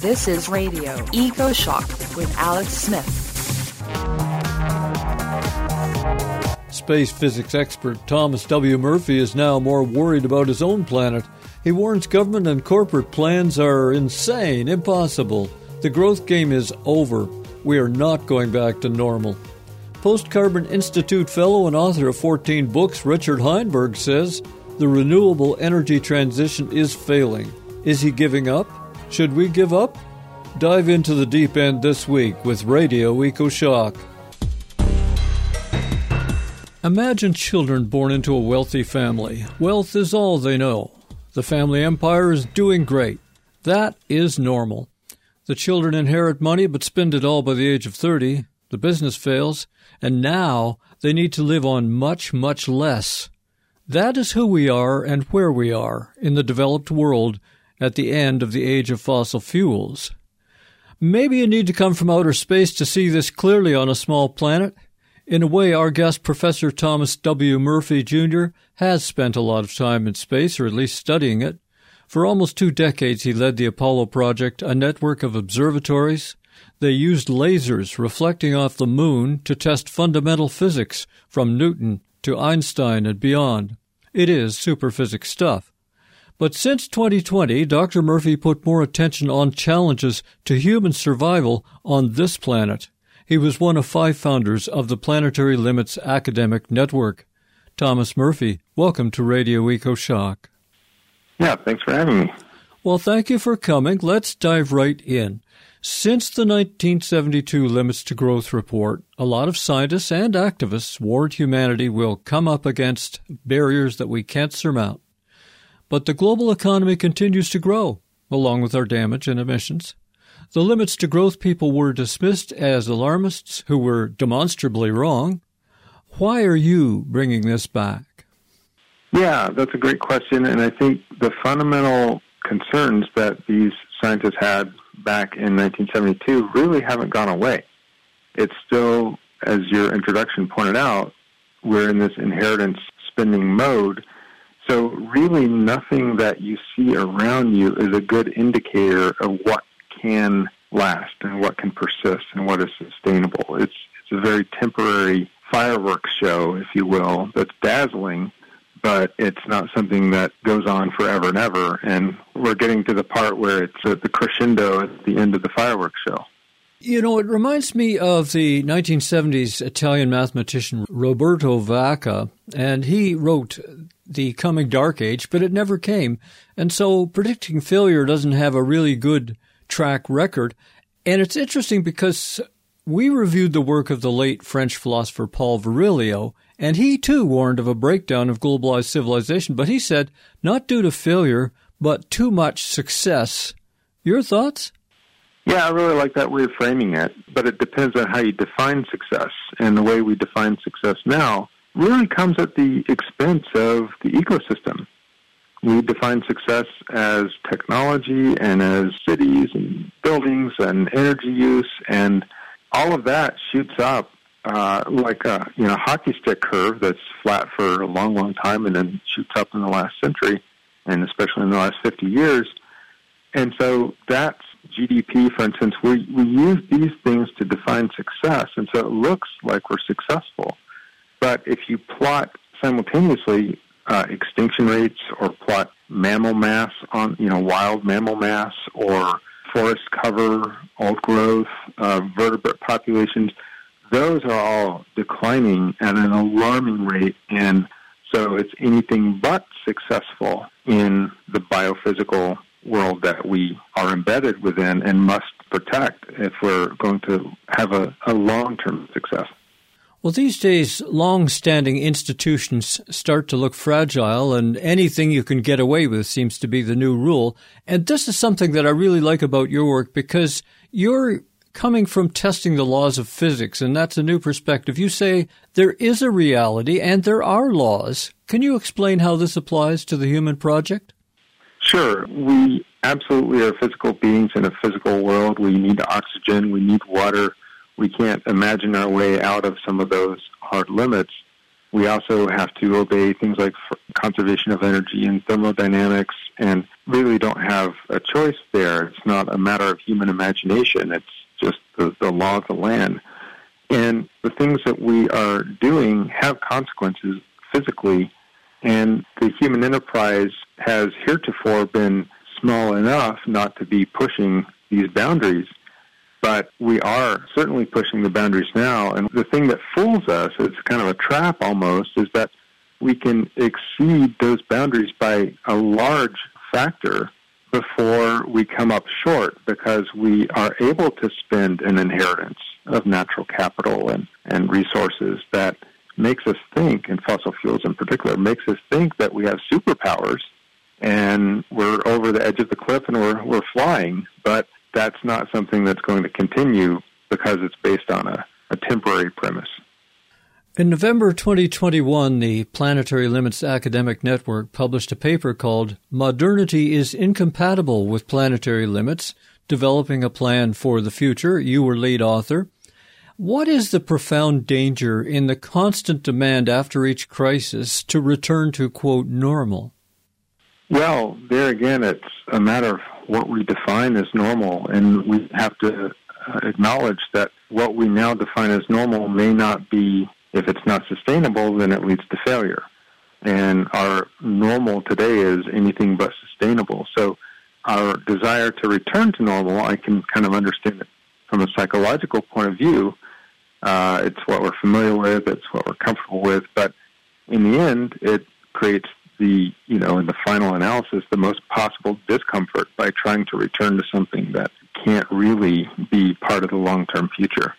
This is Radio Eco Shock with Alex Smith. Space physics expert Thomas W. Murphy is now more worried about his own planet. He warns government and corporate plans are insane, impossible. The growth game is over. We are not going back to normal. Post Carbon Institute fellow and author of 14 books, Richard Heinberg says the renewable energy transition is failing. Is he giving up? Should we give up? Dive into the deep end this week with Radio Eco Shock. Imagine children born into a wealthy family. Wealth is all they know. The family empire is doing great. That is normal. The children inherit money but spend it all by the age of 30. The business fails, and now they need to live on much, much less. That is who we are and where we are in the developed world at the end of the age of fossil fuels. Maybe you need to come from outer space to see this clearly on a small planet. In a way, our guest, Professor Thomas W. Murphy, Jr., has spent a lot of time in space, or at least studying it. For almost two decades, he led the Apollo project, a network of observatories. They used lasers reflecting off the moon to test fundamental physics from Newton to Einstein and beyond. It is superphysics stuff. But since 2020, Dr. Murphy put more attention on challenges to human survival on this planet. He was one of five founders of the Planetary Limits Academic Network. Thomas Murphy, welcome to Radio Eco Shock. Yeah, thanks for having me. Well, thank you for coming. Let's dive right in. Since the 1972 Limits to Growth report, a lot of scientists and activists warned humanity will come up against barriers that we can't surmount. But the global economy continues to grow, along with our damage and emissions. The Limits to Growth people were dismissed as alarmists who were demonstrably wrong. Why are you bringing this back? Yeah, that's a great question. And I think the fundamental concerns that these scientists had back in 1972 really haven't gone away. It's still, as your introduction pointed out, we're in this inheritance spending mode. So really nothing that you see around you is a good indicator of what can last and what can persist and what is sustainable. It's, it's a very temporary fireworks show, if you will, that's dazzling, but it's not something that goes on forever and ever. And we're getting to the part where it's at the crescendo at the end of the fireworks show. You know, it reminds me of the 1970s Italian mathematician Roberto Vacca, and he wrote The Coming Dark Age, but it never came. And so predicting failure doesn't have a really good track record. And it's interesting because we reviewed the work of the late French philosopher Paul Virilio, and he too warned of a breakdown of globalized civilization, but he said not due to failure, but too much success. Your thoughts? Yeah, I really like that way of framing it, but it depends on how you define success. And the way we define success now really comes at the expense of the ecosystem. We define success as technology and as cities and buildings and energy use, and all of that shoots up uh, like a you know hockey stick curve that's flat for a long, long time and then shoots up in the last century, and especially in the last 50 years. And so that's GDP, for instance. We we use these things to define success, and so it looks like we're successful. But if you plot simultaneously uh, extinction rates or plot mammal mass on you know wild mammal mass or forest cover, old growth, uh, vertebrate populations, those are all declining at an alarming rate. And so it's anything but successful in the biophysical world that we are embedded within and must protect if we're going to have a, a long term success. Well, these days, long standing institutions start to look fragile, and anything you can get away with seems to be the new rule. And this is something that I really like about your work because you're coming from testing the laws of physics, and that's a new perspective. You say there is a reality and there are laws. Can you explain how this applies to the human project? Sure. We absolutely are physical beings in a physical world. We need oxygen, we need water. We can't imagine our way out of some of those hard limits. We also have to obey things like conservation of energy and thermodynamics and really don't have a choice there. It's not a matter of human imagination. It's just the, the law of the land. And the things that we are doing have consequences physically, and the human enterprise has heretofore been small enough not to be pushing these boundaries. But we are certainly pushing the boundaries now. And the thing that fools us, it's kind of a trap almost, is that we can exceed those boundaries by a large factor before we come up short because we are able to spend an inheritance of natural capital and, and resources that makes us think, and fossil fuels in particular, makes us think that we have superpowers and we're over the edge of the cliff and we're, we're flying. But that's not something that's going to continue because it's based on a, a temporary premise. In November 2021, the Planetary Limits Academic Network published a paper called Modernity is Incompatible with Planetary Limits Developing a Plan for the Future. You were lead author. What is the profound danger in the constant demand after each crisis to return to, quote, normal? Well, there again, it's a matter of what we define as normal, and we have to uh, acknowledge that what we now define as normal may not be, if it's not sustainable, then it leads to failure. And our normal today is anything but sustainable. So our desire to return to normal, I can kind of understand it from a psychological point of view. Uh, it's what we're familiar with, it's what we're comfortable with, but in the end, it creates the, you know, in the final analysis, the most possible discomfort by trying to return to something that can't really be part of the long term future.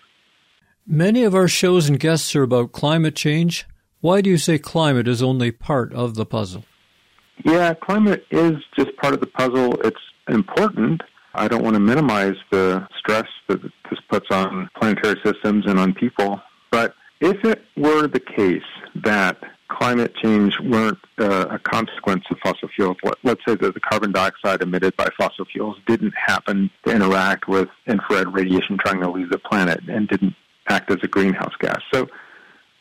Many of our shows and guests are about climate change. Why do you say climate is only part of the puzzle? Yeah, climate is just part of the puzzle. It's important. I don't want to minimize the stress that this puts on planetary systems and on people. But if it were the case that climate change weren't uh, a consequence of fossil fuels, let, us say that the carbon dioxide emitted by fossil fuels didn't happen to interact with infrared radiation trying to leave the planet and didn't act as a greenhouse gas. So,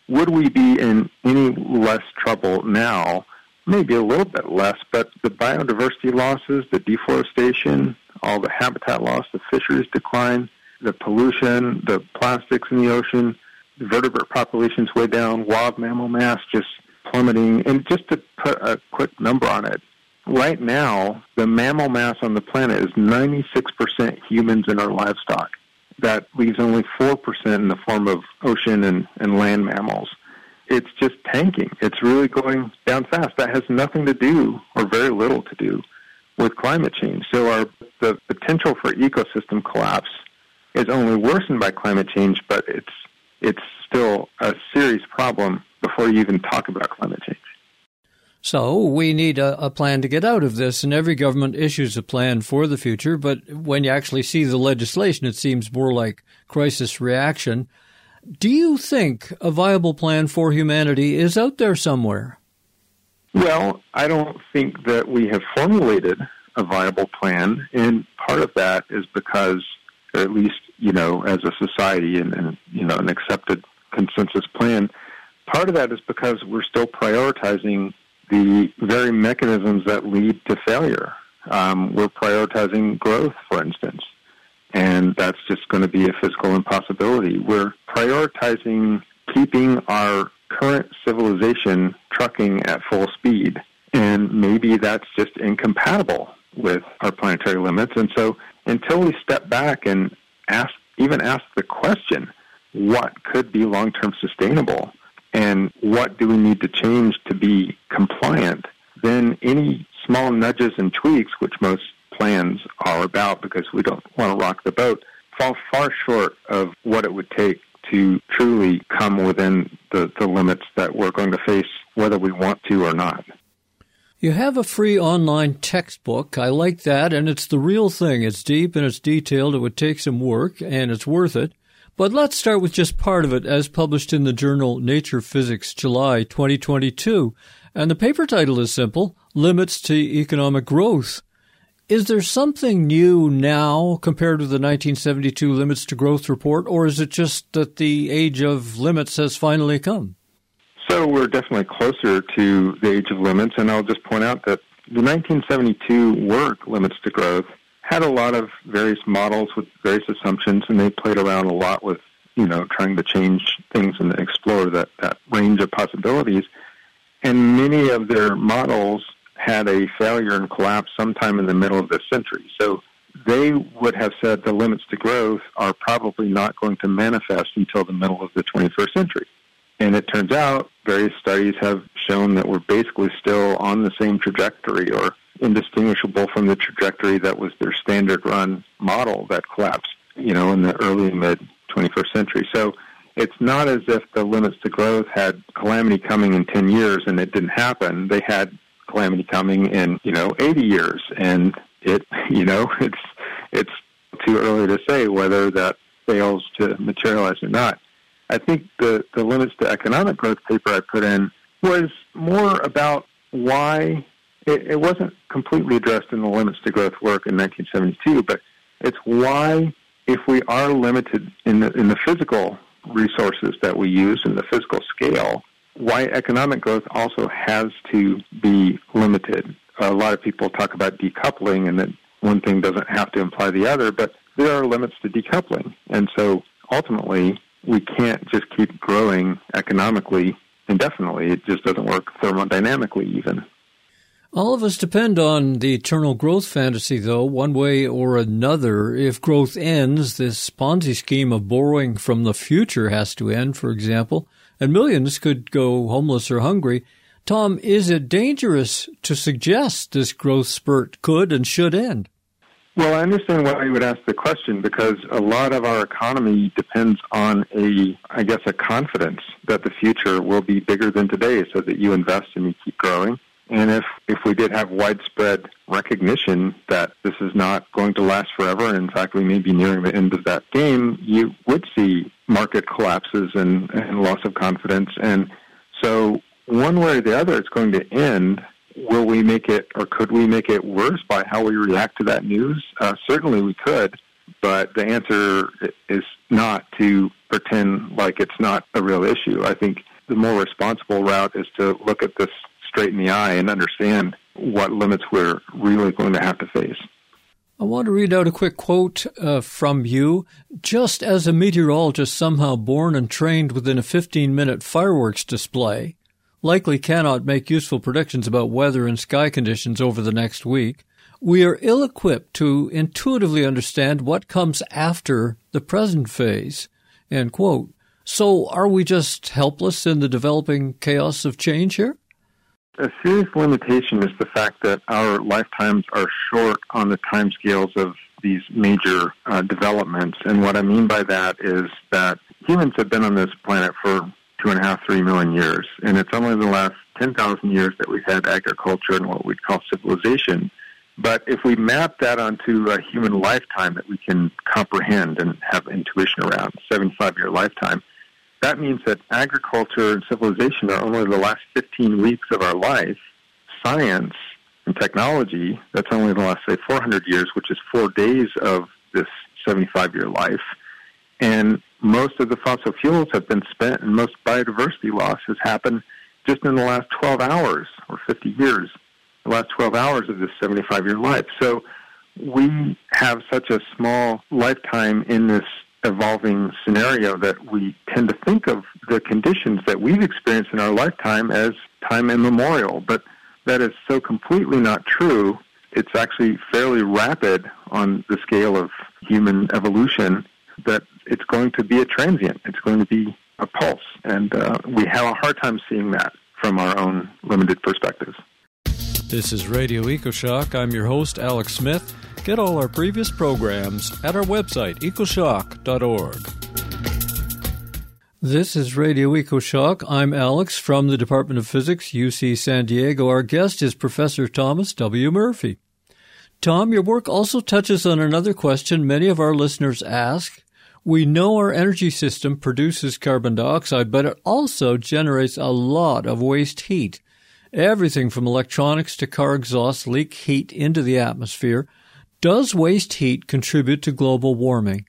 would we be in any less trouble now? Maybe a little bit less, but the biodiversity losses, the deforestation, all the habitat loss, the fisheries decline, the pollution, the plastics in the ocean, vertebrate populations way down, wild mammal mass just plummeting. And just to put a quick number on it, right now, the mammal mass on the planet is 96% humans and our livestock. That leaves only 4% in the form of ocean and, and land mammals. It's just tanking. It's really going down fast. That has nothing to do, or very little to do, with climate change. So our the potential for ecosystem collapse is only worsened by climate change, but it's it's still a serious problem before you even talk about climate change. So we need a, a, plan to get out of this, and every government issues a plan for the future. But when you actually see the legislation, it seems more like crisis reaction. Do you think a viable plan for humanity is out there somewhere? Well, I don't think that we have formulated a viable plan, and part of that is because, or at least you know, as a society and, and you know, an accepted consensus plan. Part of that is because we're still prioritizing the very mechanisms that lead to failure. Um, we're prioritizing growth, for instance, and that's just going to be a physical impossibility. We're prioritizing keeping our current civilization trucking at full speed, and maybe that's just incompatible with our planetary limits. And so, until we step back and ask, even ask the question, what could be long-term sustainable and what do we need to change to be compliant, then any small nudges and tweaks, which most plans are about because we don't want to rock the boat, fall far short of what it would take to truly come within the, the limits that we're going to face whether we want to or not. You have a free online textbook. I like that, and it's the real thing. It's deep and it's detailed. It would take some work, and it's worth it. But let's start with just part of it, as published in the journal Nature Physics, July 2022. And the paper title is simple Limits to Economic Growth. Is there something new now compared to the 1972 Limits to Growth report, or is it just that the age of limits has finally come? So we're definitely closer to the age of limits, and I'll just point out that the 1972 work, Limits to Growth, had a lot of various models with various assumptions, and they played around a lot with, you know, trying to change things and explore that, that range of possibilities. And many of their models had a failure and collapse sometime in the middle of this century. So they would have said the limits to growth are probably not going to manifest until the middle of the 21st century. And it turns out various studies have shown that we're basically still on the same trajectory or indistinguishable from the trajectory that was their standard run model that collapsed, you know, in the early mid 21st century. So it's not as if the limits to growth had calamity coming in 10 years and it didn't happen. They had calamity coming in, you know, 80 years and it, you know, it's, it's too early to say whether that fails to materialize or not. I think the, the limits to economic growth paper I put in was more about why it, it wasn't completely addressed in the limits to growth work in 1972, but it's why if we are limited in the, in the physical resources that we use in the physical scale, why economic growth also has to be limited. A lot of people talk about decoupling and that one thing doesn't have to imply the other, but there are limits to decoupling. And so ultimately, we can't just keep growing economically indefinitely. It just doesn't work thermodynamically, even. All of us depend on the eternal growth fantasy, though, one way or another. If growth ends, this Ponzi scheme of borrowing from the future has to end, for example, and millions could go homeless or hungry. Tom, is it dangerous to suggest this growth spurt could and should end? Well, I understand why you would ask the question because a lot of our economy depends on a, I guess, a confidence that the future will be bigger than today so that you invest and you keep growing. And if, if we did have widespread recognition that this is not going to last forever, and in fact we may be nearing the end of that game, you would see market collapses and, and loss of confidence. And so one way or the other, it's going to end will we make it or could we make it worse by how we react to that news? Uh, certainly we could, but the answer is not to pretend like it's not a real issue. I think the more responsible route is to look at this straight in the eye and understand what limits we're really going to have to face. I want to read out a quick quote uh, from you. Just as a meteorologist somehow born and trained within a 15 minute fireworks display, likely cannot make useful predictions about weather and sky conditions over the next week, we are ill equipped to intuitively understand what comes after the present phase. End quote. So are we just helpless in the developing chaos of change here? A serious limitation is the fact that our lifetimes are short on the timescales of these major uh, developments. And what I mean by that is that humans have been on this planet for two and a half, three million years. And it's only the last 10,000 years that we've had agriculture and what we'd call civilization. But if we map that onto a human lifetime that we can comprehend and have intuition around, 75 year lifetime, that means that agriculture and civilization are only the last 15 weeks of our life. Science and technology, that's only the last, say, 400 years, which is four days of this 75 year life. And most of the fossil fuels have been spent and most biodiversity loss has happened just in the last 12 hours or 50 years, the last 12 hours of this 75 year life. So we have such a small lifetime in this evolving scenario that we tend to think of the conditions that we've experienced in our lifetime as time immemorial. But that is so completely not true. It's actually fairly rapid on the scale of human evolution that it's going to be a transient. It's going to be a pulse. And uh, we have a hard time seeing that from our own limited perspectives. This is Radio EcoShock. I'm your host, Alex Smith. Get all our previous programs at our website, ecoshock.org. This is Radio EcoShock. I'm Alex from the Department of Physics, UC San Diego. Our guest is Professor Thomas W. Murphy. Tom, your work also touches on another question many of our listeners ask we know our energy system produces carbon dioxide, but it also generates a lot of waste heat. Everything from electronics to car exhaust leak heat into the atmosphere. Does waste heat contribute to global warming?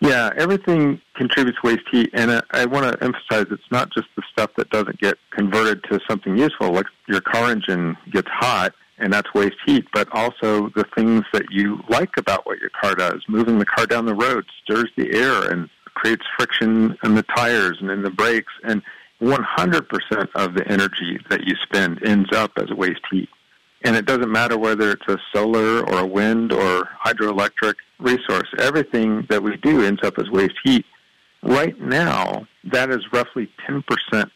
Yeah, everything contributes waste heat, and I, I want to emphasize it's not just the stuff that doesn't get converted to something useful, like your car engine gets hot, and that's waste heat, but also the things that you like about what your car does. Moving the car down the road stirs the air and creates friction in the tires and in the brakes, and 100% of the energy that you spend ends up as waste heat. And it doesn't matter whether it's a solar or a wind or hydroelectric resource. Everything that we do ends up as waste heat. Right now, that is roughly 10%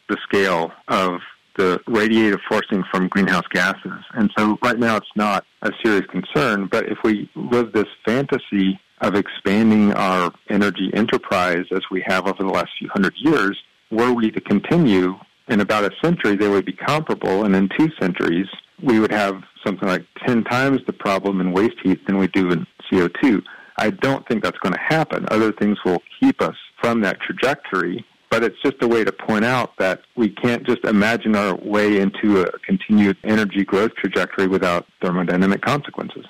the scale of the radiative forcing from greenhouse gases. And so right now it's not a serious concern, but if we live this fantasy of expanding our energy enterprise as we have over the last few hundred years, were we to continue in about a century, they would be comparable, and in two centuries, we would have something like 10 times the problem in waste heat than we do in CO2. I don't think that's going to happen. Other things will keep us from that trajectory, but it's just a way to point out that we can't just imagine our way into a continued energy growth trajectory without thermodynamic consequences.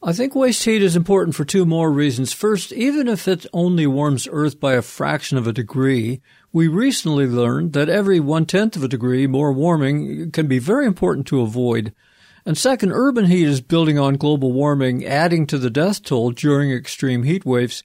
I think waste heat is important for two more reasons. First, even if it only warms Earth by a fraction of a degree, we recently learned that every one tenth of a degree more warming can be very important to avoid. And second, urban heat is building on global warming, adding to the death toll during extreme heat waves.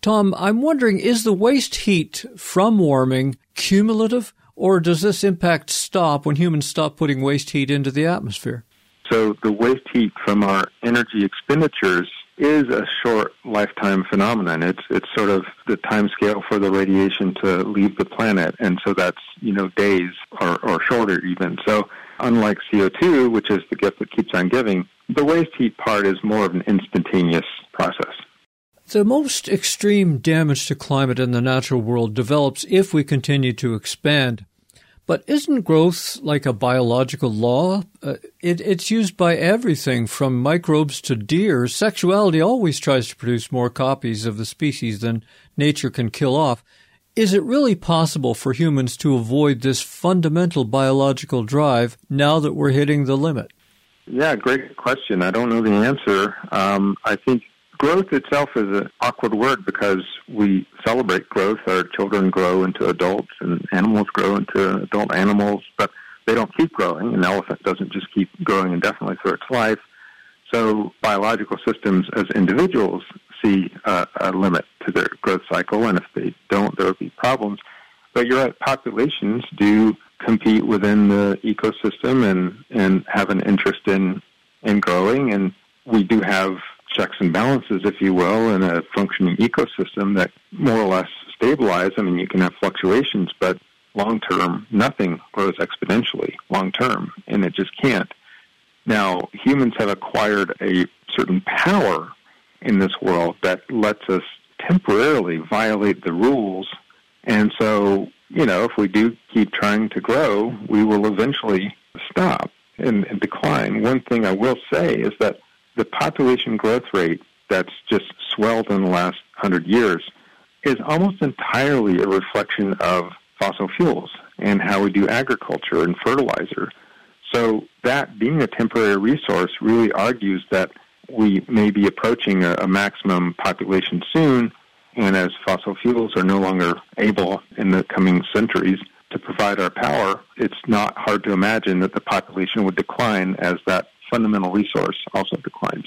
Tom, I'm wondering, is the waste heat from warming cumulative, or does this impact stop when humans stop putting waste heat into the atmosphere? So the waste heat from our energy expenditures is a short lifetime phenomenon. It's it's sort of the time scale for the radiation to leave the planet, and so that's you know days or, or shorter even. So unlike CO2, which is the gift that keeps on giving, the waste heat part is more of an instantaneous process. The most extreme damage to climate in the natural world develops if we continue to expand. But isn't growth like a biological law? Uh, it, it's used by everything from microbes to deer. Sexuality always tries to produce more copies of the species than nature can kill off. Is it really possible for humans to avoid this fundamental biological drive now that we're hitting the limit? Yeah, great question. I don't know the answer. Um, I think growth itself is an awkward word because we celebrate growth. Our children grow into adults and animals grow into adult animals, but they don't keep growing. An elephant doesn't just keep growing indefinitely through its life. So biological systems as individuals see a, a limit to their growth cycle, and if they don't, there will be problems. But you're right, populations do compete within the ecosystem and, and have an interest in, in growing, and we do have checks and balances, if you will, in a functioning ecosystem that more or less stabilize. I mean, you can have fluctuations, but long term, nothing grows exponentially long term, and it just can't. Now, humans have acquired a certain power in this world that lets us temporarily violate the rules. And so, you know, if we do keep trying to grow, we will eventually stop and, and decline. One thing I will say is that the population growth rate that's just swelled in the last hundred years is almost entirely a reflection of fossil fuels and how we do agriculture and fertilizer. So that being a temporary resource really argues that we may be approaching a, a maximum population soon, and as fossil fuels are no longer able in the coming centuries to provide our power, it's not hard to imagine that the population would decline as that fundamental resource also declines.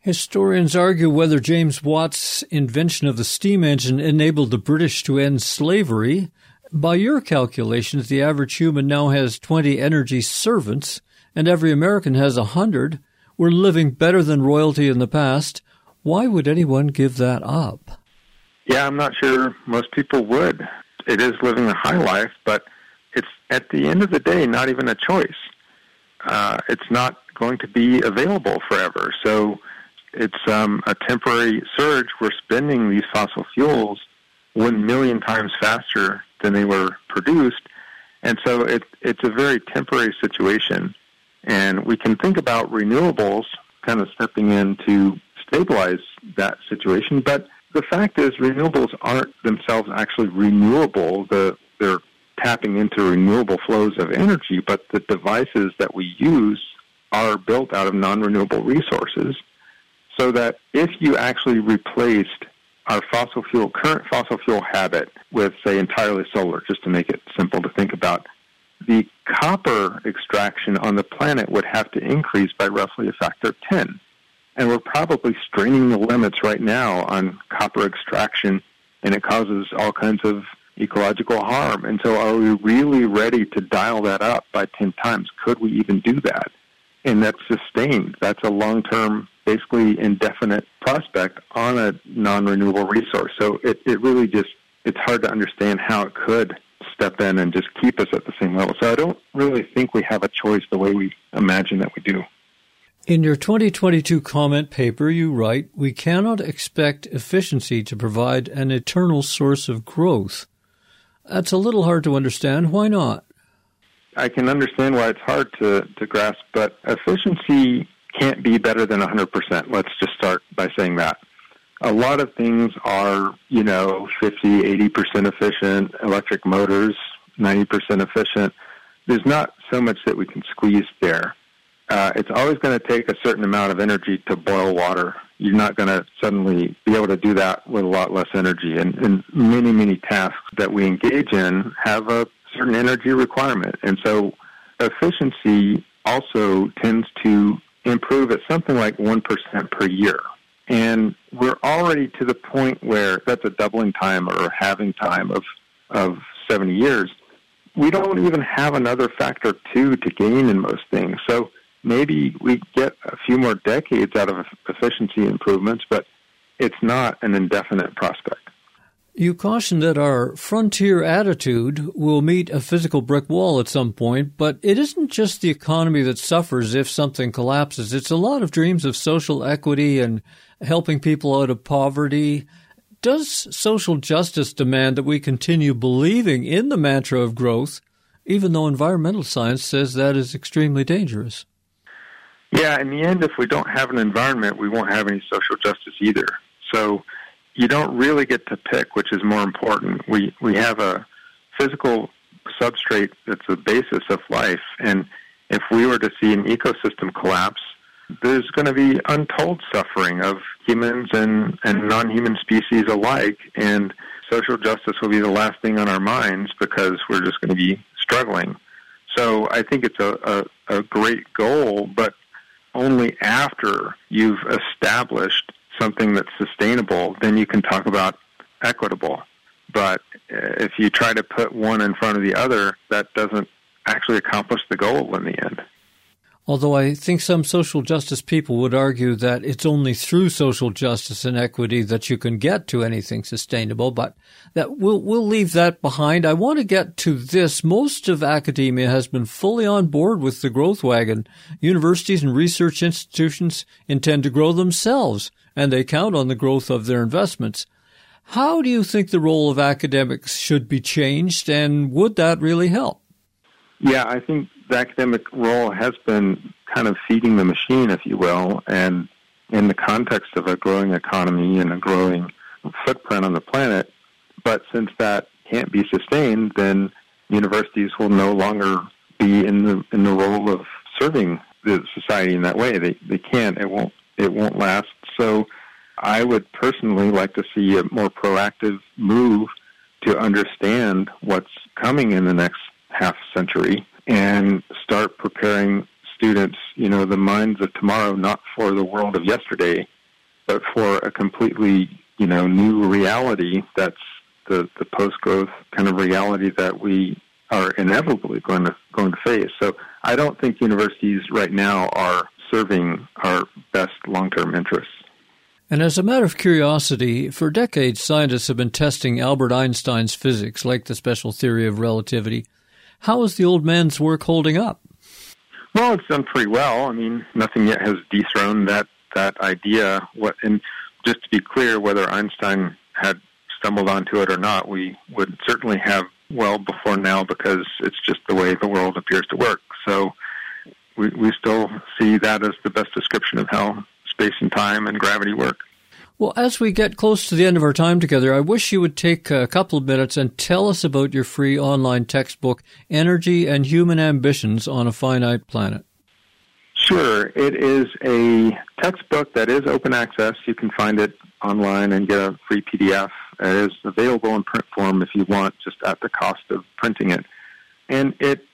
Historians argue whether James Watt's invention of the steam engine enabled the British to end slavery. By your calculations, the average human now has 20 energy servants, and every American has a 100. We're living better than royalty in the past. Why would anyone give that up? Yeah, I'm not sure most people would. It is living a high life, but it's at the end of the day not even a choice. Uh, it's not going to be available forever. So it's um, a temporary surge. We're spending these fossil fuels one million times faster than they were produced. And so it, it's a very temporary situation. And we can think about renewables kind of stepping in to stabilize that situation. But the fact is, renewables aren't themselves actually renewable. The, they're tapping into renewable flows of energy, but the devices that we use are built out of non renewable resources. So that if you actually replaced our fossil fuel, current fossil fuel habit with, say, entirely solar, just to make it simple to think about, the copper extraction on the planet would have to increase by roughly a factor of 10. And we're probably straining the limits right now on copper extraction, and it causes all kinds of ecological harm. And so, are we really ready to dial that up by 10 times? Could we even do that? And that's sustained. That's a long term, basically indefinite prospect on a non renewable resource. So, it, it really just, it's hard to understand how it could step in and just keep us at the same level. So, I don't really think we have a choice the way we imagine that we do. In your 2022 comment paper, you write, We cannot expect efficiency to provide an eternal source of growth. That's a little hard to understand. Why not? I can understand why it's hard to, to grasp, but efficiency can't be better than 100%. Let's just start by saying that. A lot of things are, you know, 50, 80% efficient, electric motors, 90% efficient. There's not so much that we can squeeze there. Uh, it's always going to take a certain amount of energy to boil water you're not going to suddenly be able to do that with a lot less energy. And, and many, many tasks that we engage in have a certain energy requirement. And so efficiency also tends to improve at something like 1% per year. And we're already to the point where that's a doubling time or halving time of, of 70 years. We don't even have another factor two to gain in most things. So maybe we get a few more decades out of efficiency improvements, but it's not an indefinite prospect. You caution that our frontier attitude will meet a physical brick wall at some point, but it isn't just the economy that suffers if something collapses. It's a lot of dreams of social equity and helping people out of poverty. Does social justice demand that we continue believing in the mantra of growth, even though environmental science says that is extremely dangerous? Yeah, in the end, if we don't have an environment, we won't have any social justice either. So you don't really get to pick which is more important. We we have a physical substrate that's the basis of life, and if we were to see an ecosystem collapse, there's going to be untold suffering of humans and, and non-human species alike, and social justice will be the last thing on our minds because we're just going to be struggling. So I think it's a, a, a great goal, but only after you've established something that's sustainable, then you can talk about equitable. But uh, if you try to put one in front of the other, that doesn't actually accomplish the goal in the end. Although I think some social justice people would argue that it's only through social justice and equity that you can get to anything sustainable, but that we'll, we'll leave that behind. I want to get to this. Most of academia has been fully on board with the growth wagon. Universities and research institutions intend to grow themselves, and they count on the growth of their investments. How do you think the role of academics should be changed, and would that really help? Yeah, I think the academic role has been kind of feeding the machine, if you will, and in the context of a growing economy and a growing footprint on the planet. But since that can't be sustained, then universities will no longer be in the in the role of serving the society in that way. They they can't. It won't. It won't last. So, I would personally like to see a more proactive move to understand what's coming in the next half century and start preparing students, you know, the minds of tomorrow, not for the world of yesterday, but for a completely, you know, new reality that's the, the post growth kind of reality that we are inevitably going to going to face. So I don't think universities right now are serving our best long term interests. And as a matter of curiosity, for decades scientists have been testing Albert Einstein's physics, like the special theory of relativity. How is the old man's work holding up? Well, it's done pretty well. I mean, nothing yet has dethroned that that idea. What and just to be clear, whether Einstein had stumbled onto it or not, we would certainly have well before now because it's just the way the world appears to work. So we we still see that as the best description of how space and time and gravity work. Well, as we get close to the end of our time together, I wish you would take a couple of minutes and tell us about your free online textbook, Energy and Human Ambitions on a Finite Planet. Sure. It is a textbook that is open access. You can find it online and get a free PDF. It is available in print form if you want, just at the cost of printing it. And it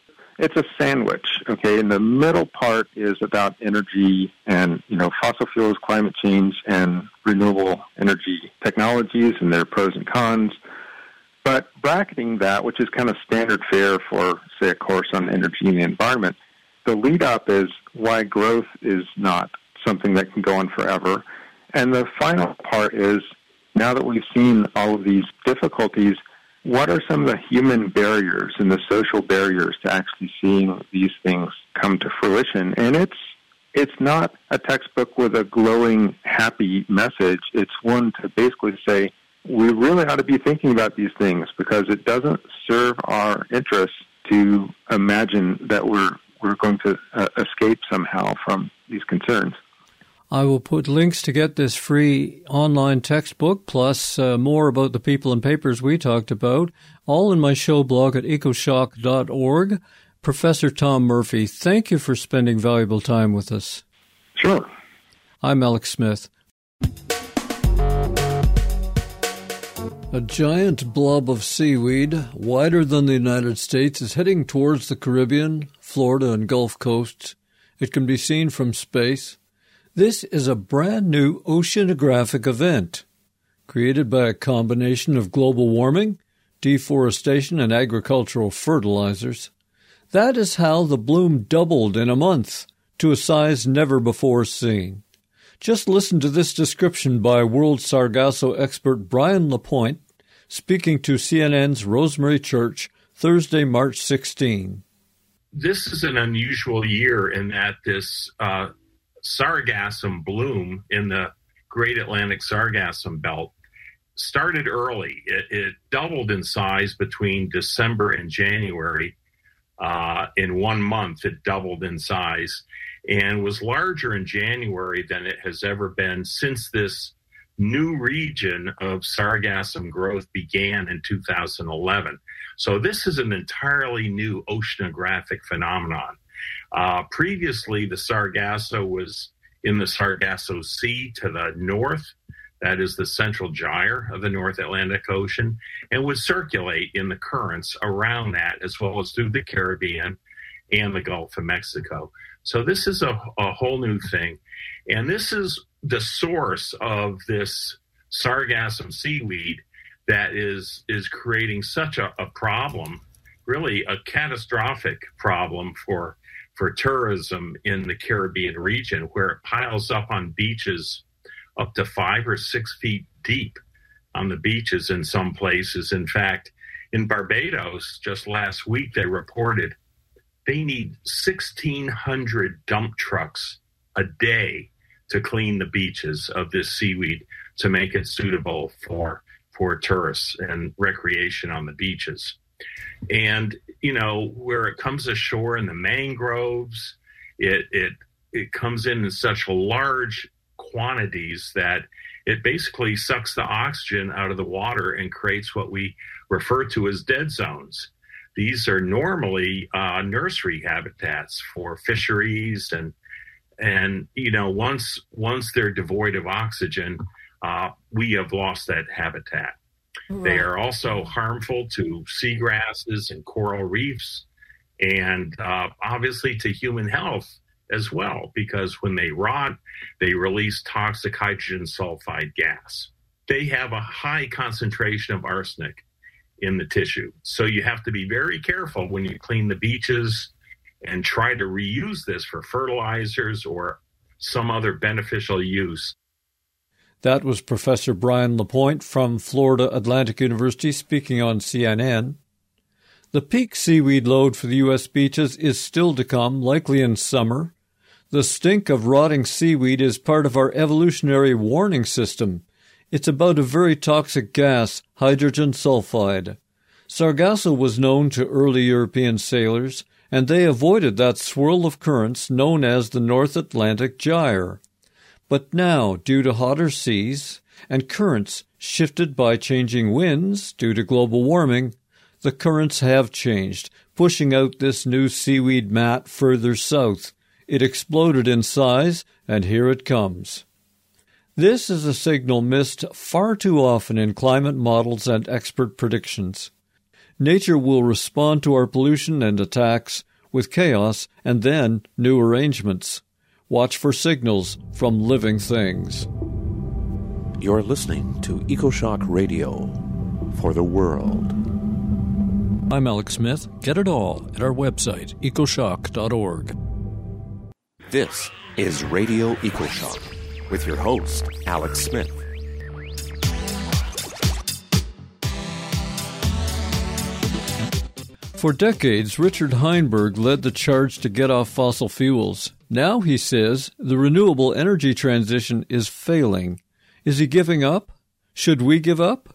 it's a sandwich. Okay, and the middle part is about energy and you know fossil fuels, climate change, and renewable energy technologies and their pros and cons. But bracketing that, which is kind of standard fare for, say, a course on energy and the environment, the lead up is why growth is not something that can go on forever. And the final part is now that we've seen all of these difficulties, what are some of the human barriers and the social barriers to actually seeing these things come to fruition? And it's it's not a textbook with a glowing, happy message. It's one to basically say we really ought to be thinking about these things because it doesn't serve our interests to imagine that we're we're going to uh, escape somehow from these concerns. I will put links to get this free online textbook, plus uh, more about the people and papers we talked about, all in my show blog at ecoshock.org. Professor Tom Murphy, thank you for spending valuable time with us. Sure. I'm Alex Smith. A giant blob of seaweed, wider than the United States, is heading towards the Caribbean, Florida, and Gulf coasts. It can be seen from space. This is a brand new oceanographic event created by a combination of global warming, deforestation, and agricultural fertilizers. That is how the bloom doubled in a month to a size never before seen. Just listen to this description by world Sargasso expert Brian LaPointe speaking to CNN's Rosemary Church Thursday, March 16. This is an unusual year in that this uh, sargassum bloom in the Great Atlantic Sargassum Belt started early. It, it doubled in size between December and January. Uh, in one month, it doubled in size and was larger in January than it has ever been since this new region of sargassum growth began in 2011. So this is an entirely new oceanographic phenomenon. Uh, previously, the Sargasso was in the Sargasso Sea to the north. That is the central gyre of the North Atlantic Ocean, and would circulate in the currents around that, as well as through the Caribbean and the Gulf of Mexico. So, this is a, a whole new thing. And this is the source of this sargassum seaweed that is, is creating such a, a problem, really a catastrophic problem for for tourism in the Caribbean region, where it piles up on beaches up to five or six feet deep on the beaches in some places. In fact, in Barbados, just last week, they reported they need 1,600 dump trucks a day to clean the beaches of this seaweed to make it suitable for for tourists and recreation on the beaches. And you know where it comes ashore in the mangroves, it it it comes in in such large quantities that it basically sucks the oxygen out of the water and creates what we refer to as dead zones. These are normally uh, nursery habitats for fisheries and and you know once once they're devoid of oxygen, uh, we have lost that habitat. Right. They are also harmful to seagrasses and coral reefs, and uh, obviously to human health as well, because when they rot, they release toxic hydrogen sulfide gas. They have a high concentration of arsenic in the tissue. So you have to be very careful when you clean the beaches and try to reuse this for fertilizers or some other beneficial use. That was Professor Brian LaPointe from Florida Atlantic University speaking on CNN. The peak seaweed load for the U.S. beaches is still to come, likely in summer. The stink of rotting seaweed is part of our evolutionary warning system. It's about a very toxic gas, hydrogen sulfide. Sargasso was known to early European sailors, and they avoided that swirl of currents known as the North Atlantic Gyre. But now, due to hotter seas and currents shifted by changing winds due to global warming, the currents have changed, pushing out this new seaweed mat further south. It exploded in size, and here it comes. This is a signal missed far too often in climate models and expert predictions. Nature will respond to our pollution and attacks with chaos and then new arrangements. Watch for signals from living things. You're listening to EcoShock Radio for the world. I'm Alex Smith. Get it all at our website, ecoshock.org. This is Radio EcoShock with your host, Alex Smith. For decades, Richard Heinberg led the charge to get off fossil fuels. Now, he says, the renewable energy transition is failing. Is he giving up? Should we give up?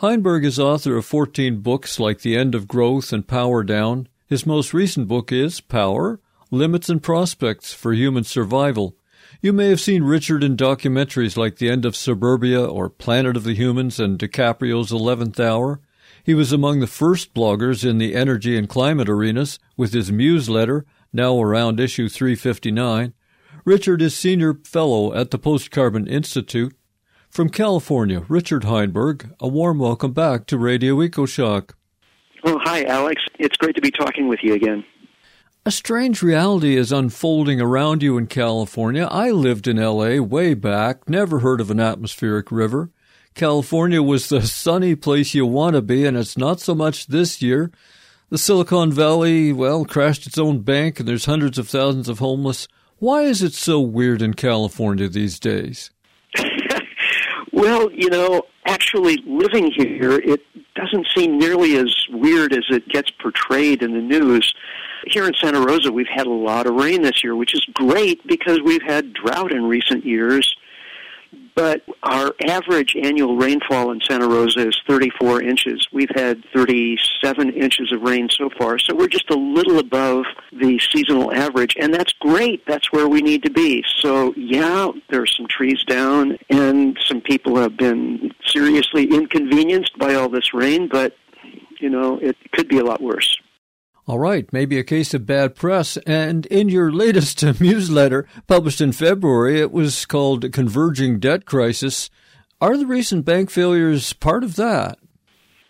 Heinberg is author of 14 books like The End of Growth and Power Down. His most recent book is Power Limits and Prospects for Human Survival. You may have seen Richard in documentaries like The End of Suburbia or Planet of the Humans and DiCaprio's Eleventh Hour. He was among the first bloggers in the energy and climate arenas with his newsletter, now around issue 359. Richard is senior fellow at the Post Carbon Institute from California, Richard Heinberg, a warm welcome back to Radio EcoShock. Well, hi, Alex. It's great to be talking with you again. A strange reality is unfolding around you in California. I lived in LA way back, never heard of an atmospheric river. California was the sunny place you want to be, and it's not so much this year. The Silicon Valley, well, crashed its own bank, and there's hundreds of thousands of homeless. Why is it so weird in California these days? Well, you know, actually living here, it doesn't seem nearly as weird as it gets portrayed in the news. Here in Santa Rosa, we've had a lot of rain this year, which is great because we've had drought in recent years but our average annual rainfall in Santa Rosa is 34 inches. We've had 37 inches of rain so far, so we're just a little above the seasonal average, and that's great. That's where we need to be. So, yeah, there's some trees down, and some people have been seriously inconvenienced by all this rain, but, you know, it could be a lot worse. All right, maybe a case of bad press. And in your latest newsletter, published in February, it was called Converging Debt Crisis. Are the recent bank failures part of that?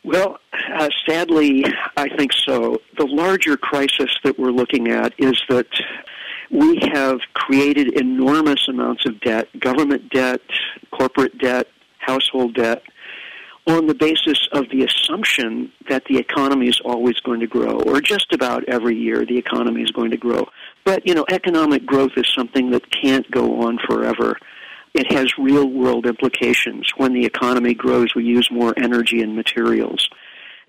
Well, uh, sadly, I think so. The larger crisis that we're looking at is that we have created enormous amounts of debt government debt, corporate debt, household debt on the basis of the assumption that the economy is always going to grow, or just about every year the economy is going to grow. But, you know, economic growth is something that can't go on forever. It has real world implications. When the economy grows, we use more energy and materials.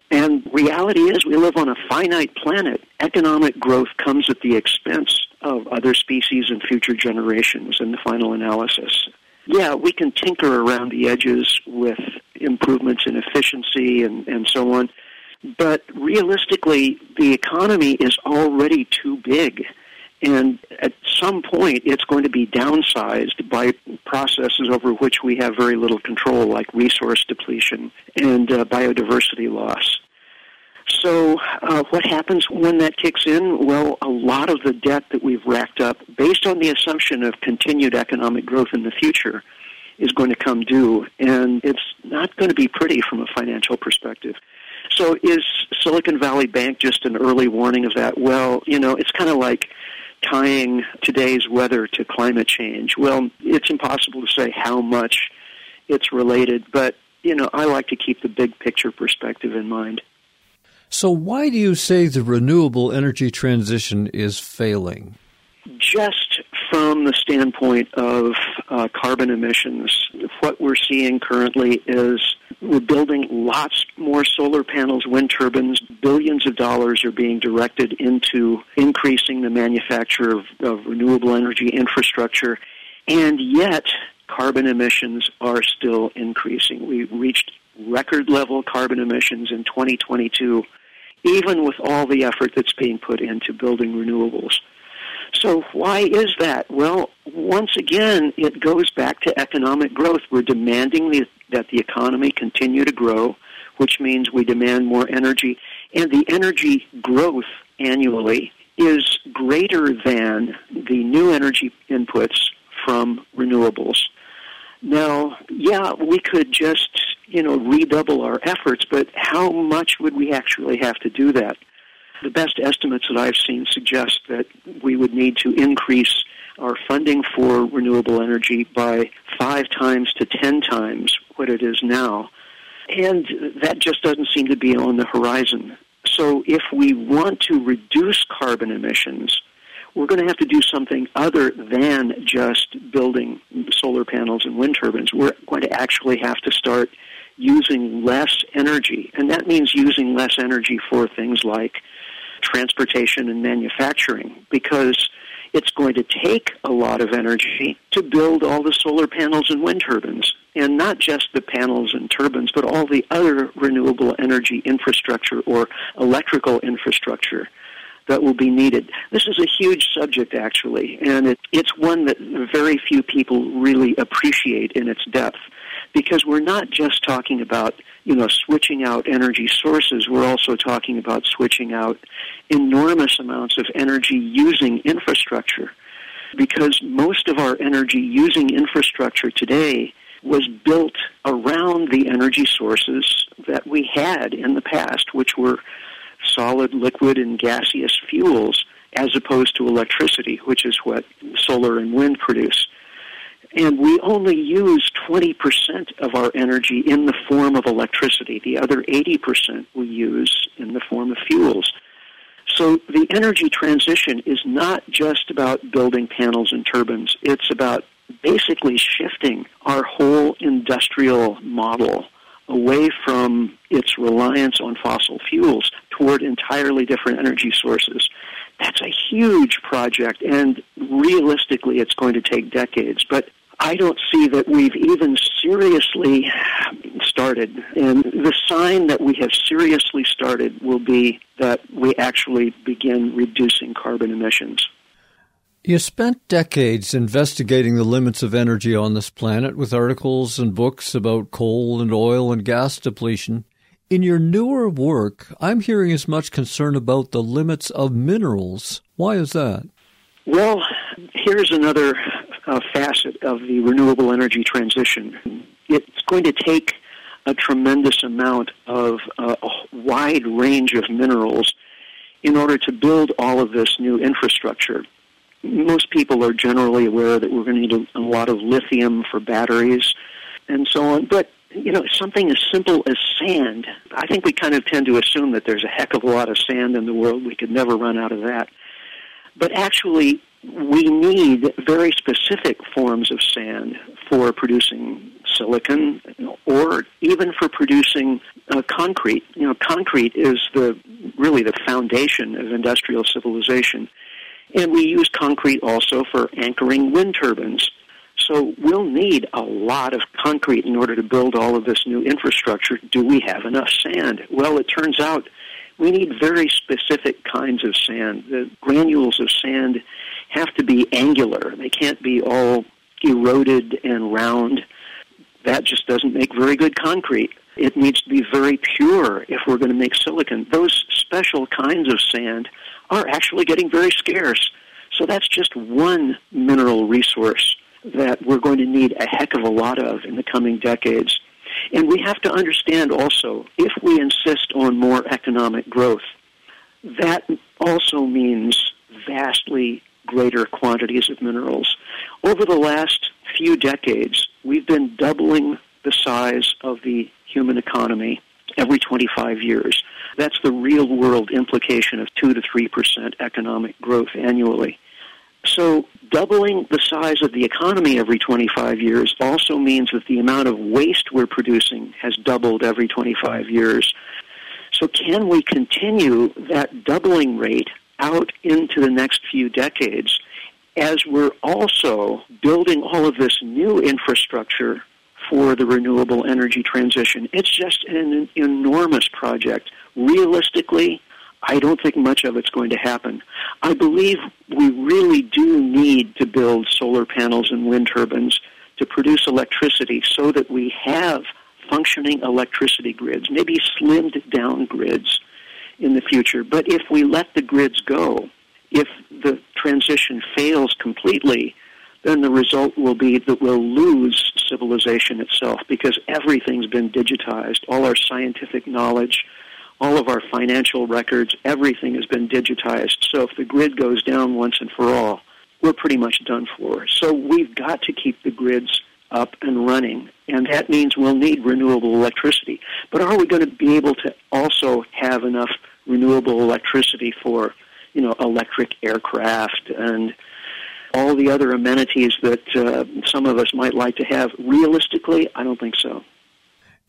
And reality is we live on a finite planet. Economic growth comes at the expense of other species and future generations in the final analysis. Yeah, we can tinker around the edges with improvements in efficiency and, and so on. But realistically, the economy is already too big. And at some point, it's going to be downsized by processes over which we have very little control, like resource depletion and uh, biodiversity loss. So, uh, what happens when that kicks in? Well, a lot of the debt that we've racked up, based on the assumption of continued economic growth in the future, is going to come due, and it's not going to be pretty from a financial perspective. So, is Silicon Valley Bank just an early warning of that? Well, you know, it's kind of like tying today's weather to climate change. Well, it's impossible to say how much it's related, but, you know, I like to keep the big picture perspective in mind. So, why do you say the renewable energy transition is failing? Just from the standpoint of uh, carbon emissions, what we're seeing currently is we're building lots more solar panels, wind turbines. Billions of dollars are being directed into increasing the manufacture of, of renewable energy infrastructure, and yet carbon emissions are still increasing. We reached record level carbon emissions in 2022, even with all the effort that's being put into building renewables. So why is that? Well, once again, it goes back to economic growth. We're demanding the, that the economy continue to grow, which means we demand more energy. And the energy growth annually is greater than the new energy inputs from renewables. Now, yeah, we could just, you know, redouble our efforts, but how much would we actually have to do that? The best estimates that I've seen suggest that we would need to increase our funding for renewable energy by five times to ten times what it is now. And that just doesn't seem to be on the horizon. So if we want to reduce carbon emissions, we're going to have to do something other than just building solar panels and wind turbines. We're going to actually have to start using less energy. And that means using less energy for things like transportation and manufacturing because it's going to take a lot of energy to build all the solar panels and wind turbines. And not just the panels and turbines, but all the other renewable energy infrastructure or electrical infrastructure that will be needed. This is a huge subject, actually, and it, it's one that very few people really appreciate in its depth because we're not just talking about you know switching out energy sources. We're also talking about switching out enormous amounts of energy using infrastructure. Because most of our energy using infrastructure today was built around the energy sources that we had in the past which were solid liquid and gaseous fuels as opposed to electricity which is what solar and wind produce and we only use 20% of our energy in the form of electricity. The other 80% we use in the form of fuels. So the energy transition is not just about building panels and turbines. It's about basically shifting our whole industrial model away from its reliance on fossil fuels toward entirely different energy sources. That's a huge project, and realistically, it's going to take decades. But I don't see that we've even seriously started. And the sign that we have seriously started will be that we actually begin reducing carbon emissions. You spent decades investigating the limits of energy on this planet with articles and books about coal and oil and gas depletion. In your newer work, I'm hearing as much concern about the limits of minerals. Why is that? Well, here's another uh, facet of the renewable energy transition. It's going to take a tremendous amount of uh, a wide range of minerals in order to build all of this new infrastructure. Most people are generally aware that we're going to need a, a lot of lithium for batteries and so on, but you know, something as simple as sand. I think we kind of tend to assume that there's a heck of a lot of sand in the world. We could never run out of that. But actually, we need very specific forms of sand for producing silicon or even for producing uh, concrete. You know, concrete is the really the foundation of industrial civilization. And we use concrete also for anchoring wind turbines. So we'll need a lot of concrete in order to build all of this new infrastructure. Do we have enough sand? Well, it turns out we need very specific kinds of sand. The granules of sand have to be angular. They can't be all eroded and round. That just doesn't make very good concrete. It needs to be very pure if we're going to make silicon. Those special kinds of sand are actually getting very scarce. So that's just one mineral resource that we're going to need a heck of a lot of in the coming decades. And we have to understand also, if we insist on more economic growth, that also means vastly greater quantities of minerals. Over the last few decades, we've been doubling the size of the human economy every 25 years. That's the real world implication of 2 to 3% economic growth annually. So, doubling the size of the economy every 25 years also means that the amount of waste we're producing has doubled every 25 years. So, can we continue that doubling rate out into the next few decades as we're also building all of this new infrastructure for the renewable energy transition. It's just an enormous project. Realistically, I don't think much of it's going to happen. I believe we really do need to build solar panels and wind turbines to produce electricity so that we have functioning electricity grids, maybe slimmed down grids in the future. But if we let the grids go, if the transition fails completely, then the result will be that we'll lose civilization itself because everything's been digitized. All our scientific knowledge, all of our financial records, everything has been digitized. So if the grid goes down once and for all, we're pretty much done for. So we've got to keep the grids up and running, and that means we'll need renewable electricity. But are we going to be able to also have enough renewable electricity for, you know, electric aircraft and all the other amenities that uh, some of us might like to have? Realistically, I don't think so.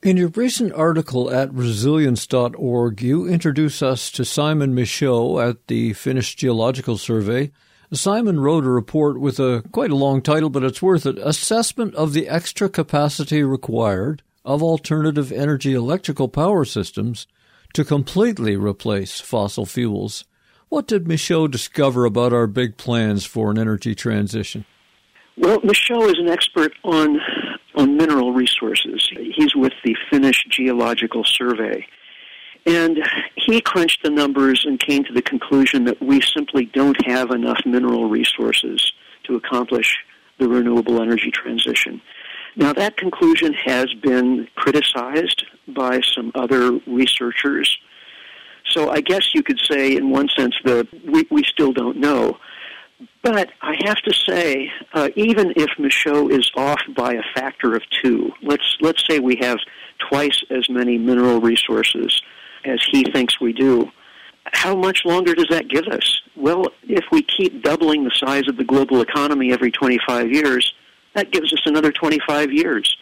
In your recent article at resilience.org, you introduce us to Simon Michaux at the Finnish Geological Survey. Simon wrote a report with a quite a long title, but it's worth it. Assessment of the extra capacity required of alternative energy electrical power systems to completely replace fossil fuels. What did Michaux discover about our big plans for an energy transition? Well, Michaux is an expert on on mineral resources. He's with the Finnish Geological Survey. And he crunched the numbers and came to the conclusion that we simply don't have enough mineral resources to accomplish the renewable energy transition. Now, that conclusion has been criticized by some other researchers. So I guess you could say, in one sense, that we, we still don't know. But I have to say, uh, even if Michaux is off by a factor of two, let's let's say we have twice as many mineral resources as he thinks we do. How much longer does that give us? Well, if we keep doubling the size of the global economy every 25 years, that gives us another 25 years.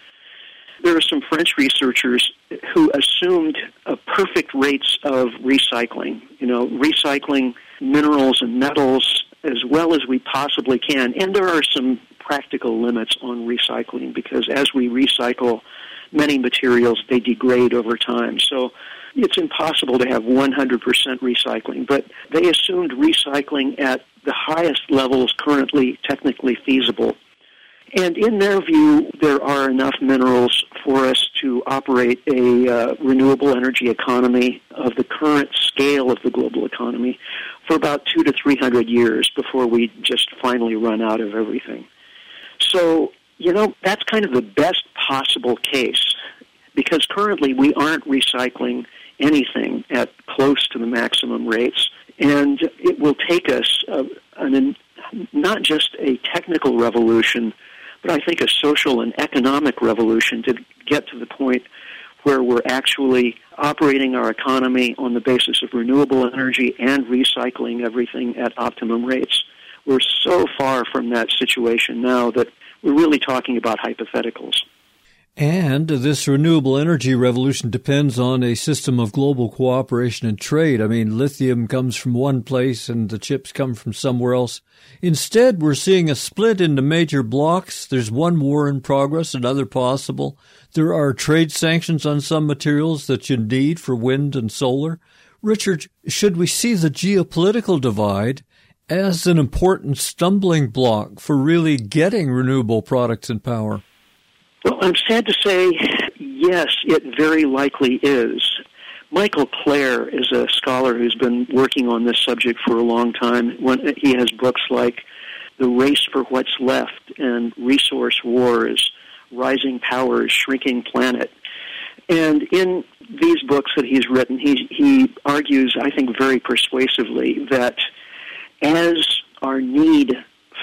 There are some French researchers who assumed uh, perfect rates of recycling, you know, recycling minerals and metals as well as we possibly can. And there are some practical limits on recycling because as we recycle many materials, they degrade over time. So it's impossible to have 100% recycling, but they assumed recycling at the highest levels currently technically feasible. And in their view, there are enough minerals for us to operate a uh, renewable energy economy of the current scale of the global economy for about two to three hundred years before we just finally run out of everything. So, you know, that's kind of the best possible case because currently we aren't recycling anything at close to the maximum rates. And it will take us an, not just a technical revolution, but I think a social and economic revolution to get to the point where we're actually operating our economy on the basis of renewable energy and recycling everything at optimum rates. We're so far from that situation now that we're really talking about hypotheticals. And this renewable energy revolution depends on a system of global cooperation and trade. I mean, lithium comes from one place and the chips come from somewhere else. Instead, we're seeing a split into major blocks. There's one war in progress, another possible. There are trade sanctions on some materials that you need for wind and solar. Richard, should we see the geopolitical divide as an important stumbling block for really getting renewable products and power? Well, I'm sad to say, yes, it very likely is. Michael Klare is a scholar who's been working on this subject for a long time. When He has books like The Race for What's Left and Resource Wars, Rising Powers, Shrinking Planet. And in these books that he's written, he, he argues, I think very persuasively, that as our need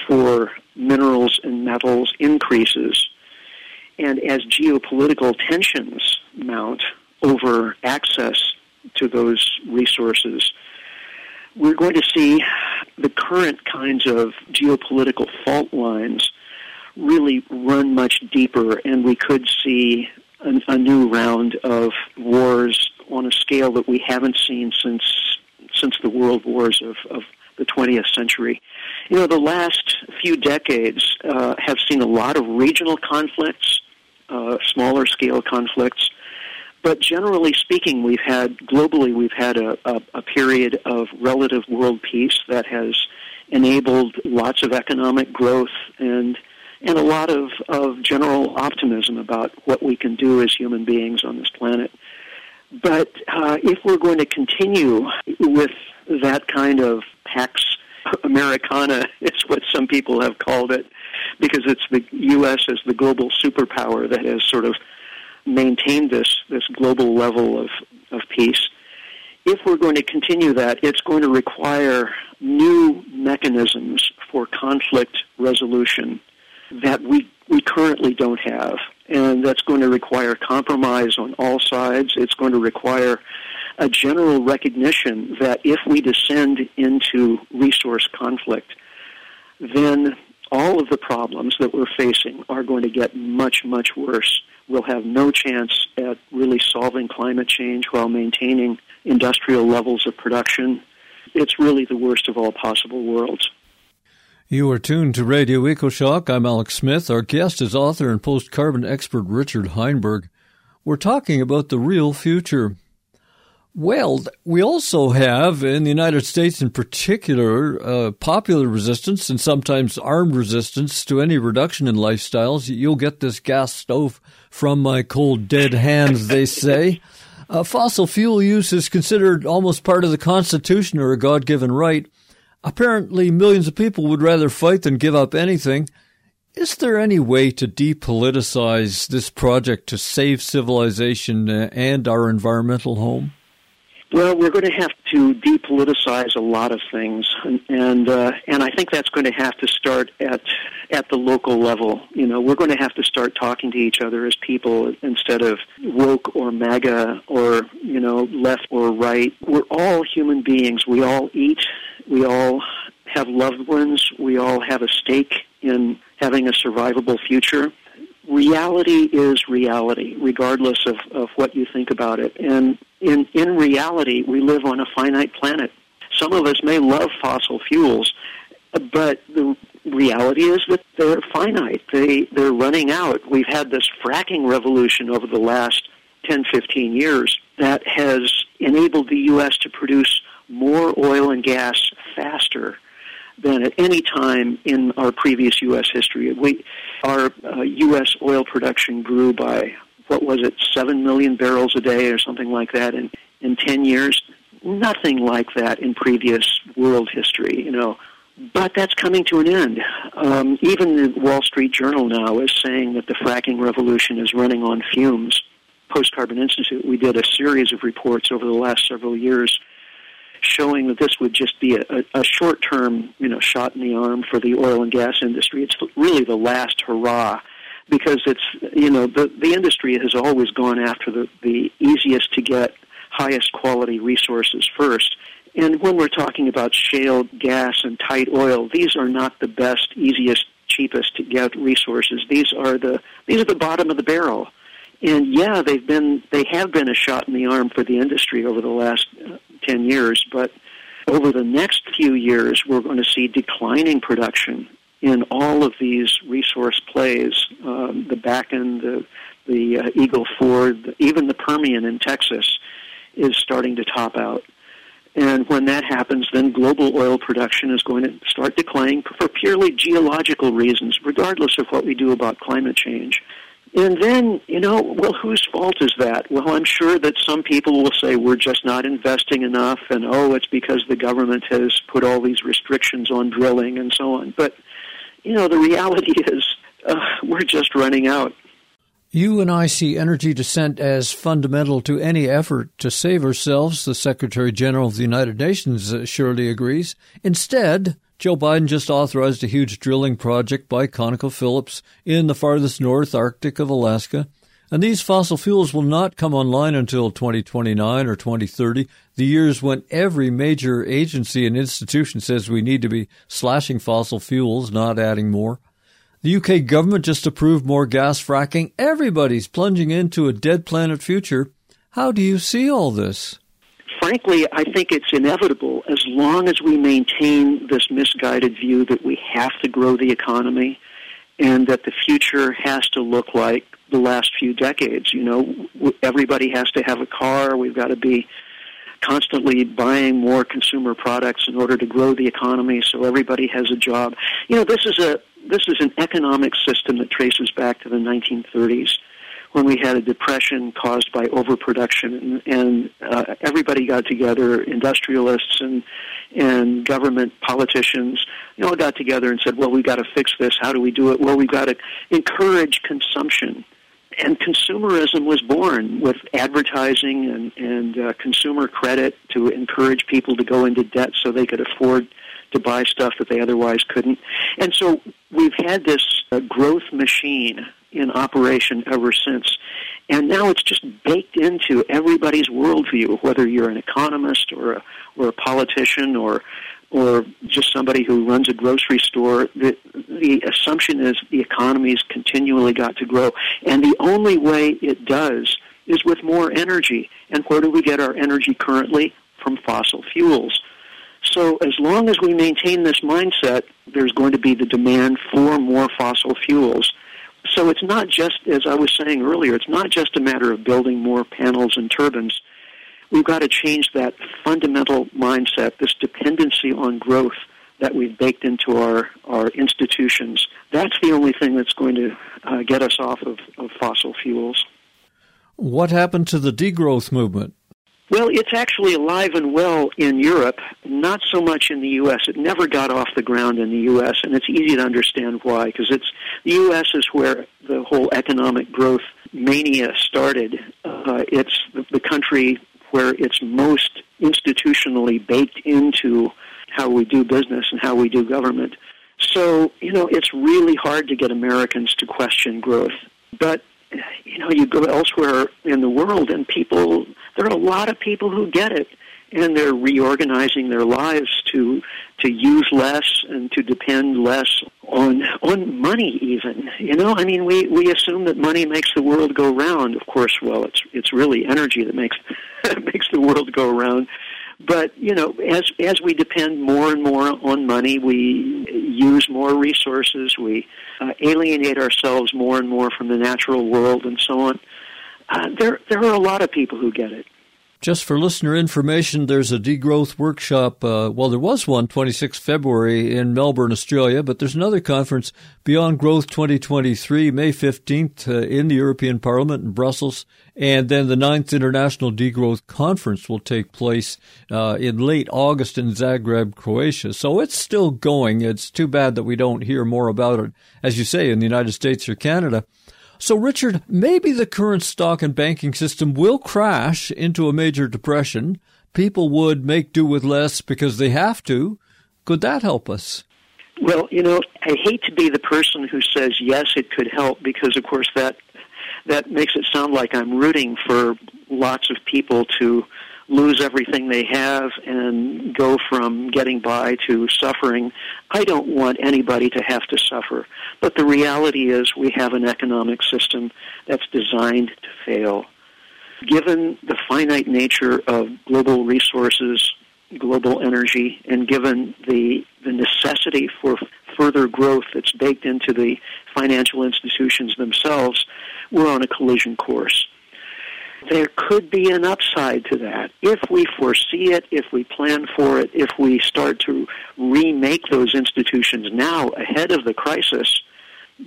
for minerals and metals increases, and as geopolitical tensions mount over access to those resources, we're going to see the current kinds of geopolitical fault lines really run much deeper, and we could see a, a new round of wars on a scale that we haven't seen since since the world wars of, of the 20th century. You know, the last few decades uh, have seen a lot of regional conflicts uh, smaller scale conflicts. But generally speaking, we've had globally we've had a, a, a period of relative world peace that has enabled lots of economic growth and and a lot of, of general optimism about what we can do as human beings on this planet. But uh, if we're going to continue with that kind of pax Americana is what some people have called it, because it's the U.S. as the global superpower that has sort of maintained this this global level of of peace. If we're going to continue that, it's going to require new mechanisms for conflict resolution that we we currently don't have, and that's going to require compromise on all sides. It's going to require a general recognition that if we descend into resource conflict, then all of the problems that we're facing are going to get much, much worse. We'll have no chance at really solving climate change while maintaining industrial levels of production. It's really the worst of all possible worlds. You are tuned to Radio EcoShock. I'm Alex Smith. Our guest is author and post carbon expert Richard Heinberg. We're talking about the real future. Well, we also have in the United States, in particular, uh, popular resistance and sometimes armed resistance to any reduction in lifestyles. You'll get this gas stove from my cold dead hands, they say. Uh, fossil fuel use is considered almost part of the Constitution or a God given right. Apparently, millions of people would rather fight than give up anything. Is there any way to depoliticize this project to save civilization uh, and our environmental home? Well, we're going to have to depoliticize a lot of things, and and, uh, and I think that's going to have to start at at the local level. You know, we're going to have to start talking to each other as people instead of woke or MAGA or you know left or right. We're all human beings. We all eat. We all have loved ones. We all have a stake in having a survivable future reality is reality, regardless of, of what you think about it. And in, in reality, we live on a finite planet. Some of us may love fossil fuels, but the reality is that they're finite. They, they're running out. We've had this fracking revolution over the last 10, 15 years that has enabled the U.S. to produce more oil and gas faster than at any time in our previous U.S. history. We, our uh, U.S. oil production grew by, what was it, 7 million barrels a day or something like that in, in 10 years. Nothing like that in previous world history, you know. But that's coming to an end. Um, even the Wall Street Journal now is saying that the fracking revolution is running on fumes. Post Carbon Institute, we did a series of reports over the last several years showing that this would just be a, a short-term, you know, shot in the arm for the oil and gas industry. It's really the last hurrah because it's, you know, the, the industry has always gone after the, the easiest to get, highest quality resources first. And when we're talking about shale gas and tight oil, these are not the best, easiest, cheapest to get resources. These are the these are the bottom of the barrel. And yeah, they've been they have been a shot in the arm for the industry over the last uh, 10 years, but over the next few years, we're going to see declining production in all of these resource plays, um, the Bakken, the, the uh, Eagle Ford, even the Permian in Texas is starting to top out. And when that happens, then global oil production is going to start declining for purely geological reasons, regardless of what we do about climate change. And then, you know, well, whose fault is that? Well, I'm sure that some people will say we're just not investing enough, and oh, it's because the government has put all these restrictions on drilling and so on. But, you know, the reality is uh, we're just running out. You and I see energy descent as fundamental to any effort to save ourselves. The Secretary General of the United Nations uh, surely agrees. Instead, Joe Biden just authorized a huge drilling project by ConocoPhillips in the farthest north Arctic of Alaska. And these fossil fuels will not come online until 2029 or 2030, the years when every major agency and institution says we need to be slashing fossil fuels, not adding more. The UK government just approved more gas fracking. Everybody's plunging into a dead planet future. How do you see all this? frankly, I think it's inevitable as long as we maintain this misguided view that we have to grow the economy and that the future has to look like the last few decades. You know, everybody has to have a car. We've got to be constantly buying more consumer products in order to grow the economy so everybody has a job. You know, this is a this is an economic system that traces back to the 1930s when we had a depression caused by overproduction, and, and uh, everybody got together, industrialists and and government politicians, you know, got together and said, "Well, we've got to fix this. How do we do it? Well, we've got to encourage consumption." And consumerism was born with advertising and, and uh, consumer credit to encourage people to go into debt so they could afford to buy stuff that they otherwise couldn't. And so we've had this uh, growth machine in operation ever since. And now it's just baked into everybody's worldview, whether you're an economist or a, or a politician or or just somebody who runs a grocery store, the, the assumption is the economy's continually got to grow. And the only way it does is with more energy. And where do we get our energy currently? From fossil fuels. So as long as we maintain this mindset, there's going to be the demand for more fossil fuels. So it's not just, as I was saying earlier, it's not just a matter of building more panels and turbines. We've got to change that fundamental mindset, this dependency on growth that we've baked into our, our institutions. That's the only thing that's going to uh, get us off of, of fossil fuels. What happened to the degrowth movement? Well, it's actually alive and well in Europe, not so much in the U.S. It never got off the ground in the U.S., and it's easy to understand why, because it's the U.S. is where the whole economic growth mania started. Uh, it's the, the country where it's most institutionally baked into how we do business and how we do government. So, you know, it's really hard to get Americans to question growth. But you know, you go elsewhere in the world and people, there are a lot of people who get it and they're reorganizing their lives to to use less and to depend less on on money even you know i mean we we assume that money makes the world go round of course well it's it's really energy that makes makes the world go round but you know, as as we depend more and more on money, we use more resources. We uh, alienate ourselves more and more from the natural world, and so on. Uh, there there are a lot of people who get it. Just for listener information, there's a degrowth workshop. Uh, well, there was one 26 February in Melbourne, Australia, but there's another conference, Beyond Growth 2023, May 15th uh, in the European Parliament in Brussels. And then the ninth International Degrowth Conference will take place uh, in late August in Zagreb, Croatia. So it's still going. It's too bad that we don't hear more about it, as you say, in the United States or Canada. So, Richard, maybe the current stock and banking system will crash into a major depression. People would make do with less because they have to. Could that help us? Well, you know, I hate to be the person who says yes, it could help because, of course, that that makes it sound like I'm rooting for lots of people to lose everything they have and go from getting by to suffering. I don't want anybody to have to suffer. But the reality is we have an economic system that's designed to fail. Given the finite nature of global resources, global energy, and given the, the necessity for further growth that's baked into the financial institutions themselves, we're on a collision course there could be an upside to that. If we foresee it, if we plan for it, if we start to remake those institutions now ahead of the crisis,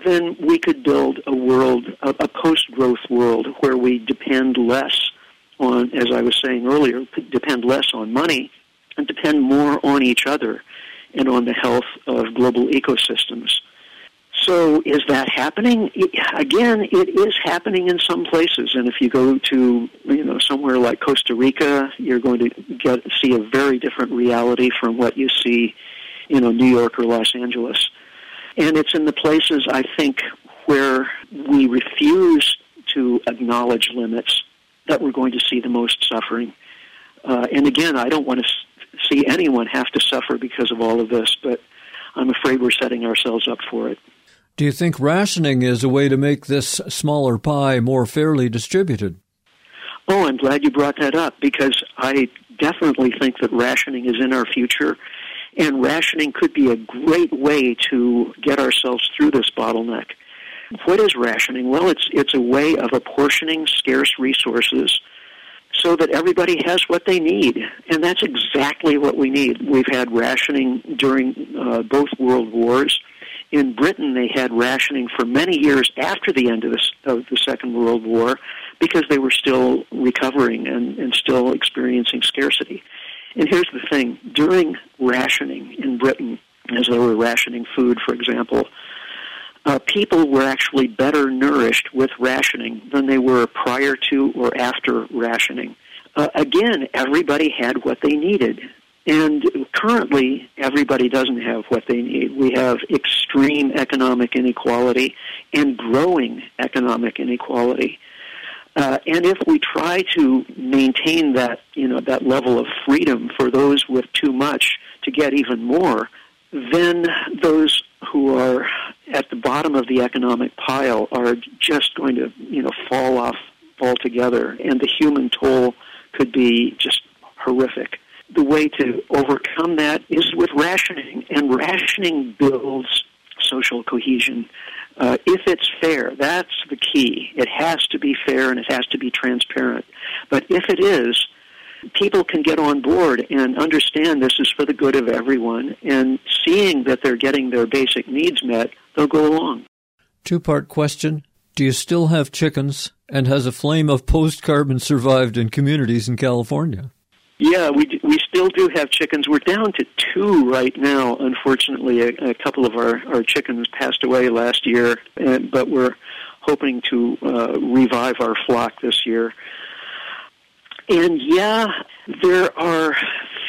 then we could build a world, a, a post-growth world where we depend less on, as I was saying earlier, depend less on money and depend more on each other and on the health of global ecosystems. So is that happening? Again, it is happening in some places, and if you go to you know somewhere like Costa Rica, you're going to get see a very different reality from what you see, you know, New York or Los Angeles. And it's in the places I think where we refuse to acknowledge limits that we're going to see the most suffering. Uh, and again, I don't want to see anyone have to suffer because of all of this, but I'm afraid we're setting ourselves up for it. Do you think rationing is a way to make this smaller pie more fairly distributed? Oh, I'm glad you brought that up because I definitely think that rationing is in our future. And rationing could be a great way to get ourselves through this bottleneck. What is rationing? Well, it's, it's a way of apportioning scarce resources so that everybody has what they need. And that's exactly what we need. We've had rationing during uh, both world wars In Britain, they had rationing for many years after the end of the, of the Second World War because they were still recovering and, and still experiencing scarcity. And here's the thing during rationing in Britain, as they were rationing food, for example, uh, people were actually better nourished with rationing than they were prior to or after rationing. Uh, again, everybody had what they needed. And currently, everybody doesn't have what they need. We have extreme economic inequality and growing economic inequality. Uh, and if we try to maintain that, you know, that level of freedom for those with too much to get even more, then those who are at the bottom of the economic pile are just going to, you know, fall off altogether, and the human toll could be just horrific. The way to overcome that is with rationing, and rationing builds social cohesion. Uh, if it's fair, that's the key. It has to be fair and it has to be transparent. But if it is, people can get on board and understand this is for the good of everyone, and seeing that they're getting their basic needs met, they'll go along. Two part question Do you still have chickens? And has a flame of post carbon survived in communities in California? Yeah, we we still do have chickens. We're down to two right now. Unfortunately, a, a couple of our our chickens passed away last year, and, but we're hoping to uh, revive our flock this year. And yeah, there are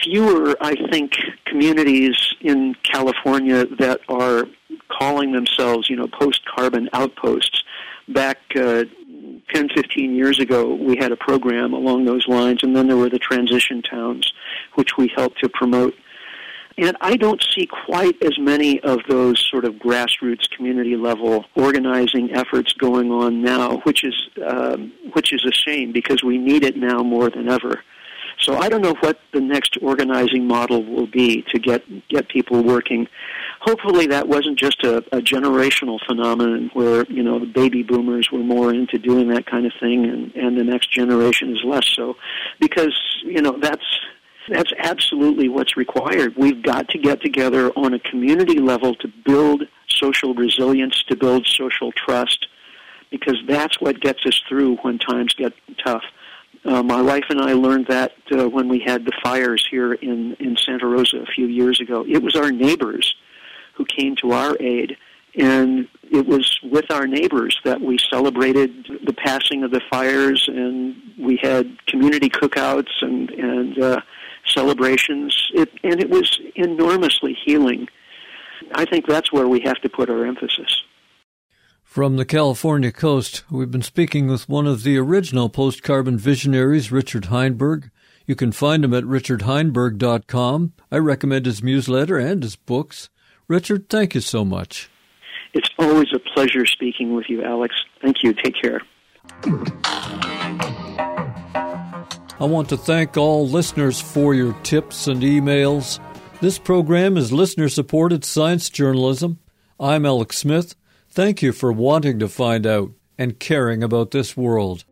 fewer, I think, communities in California that are calling themselves, you know, post-carbon outposts. Back uh, 10, 15 years ago, we had a program along those lines, and then there were the transition towns, which we helped to promote and I don't see quite as many of those sort of grassroots community level organizing efforts going on now, which is um, which is a shame because we need it now more than ever. So I don't know what the next organizing model will be to get get people working. Hopefully, that wasn't just a, a generational phenomenon where you know the baby boomers were more into doing that kind of thing, and and the next generation is less so, because you know that's that's absolutely what's required. We've got to get together on a community level to build social resilience, to build social trust, because that's what gets us through when times get tough. Uh, my wife and I learned that uh, when we had the fires here in, in Santa Rosa a few years ago. It was our neighbors who came to our aid, and it was with our neighbors that we celebrated the passing of the fires, and we had community cookouts and and uh, celebrations, it, and it was enormously healing. I think that's where we have to put our emphasis. From the California coast, we've been speaking with one of the original post carbon visionaries, Richard Heinberg. You can find him at richardheinberg.com. I recommend his newsletter and his books. Richard, thank you so much. It's always a pleasure speaking with you, Alex. Thank you. Take care. I want to thank all listeners for your tips and emails. This program is listener supported science journalism. I'm Alex Smith. Thank you for wanting to find out and caring about this world.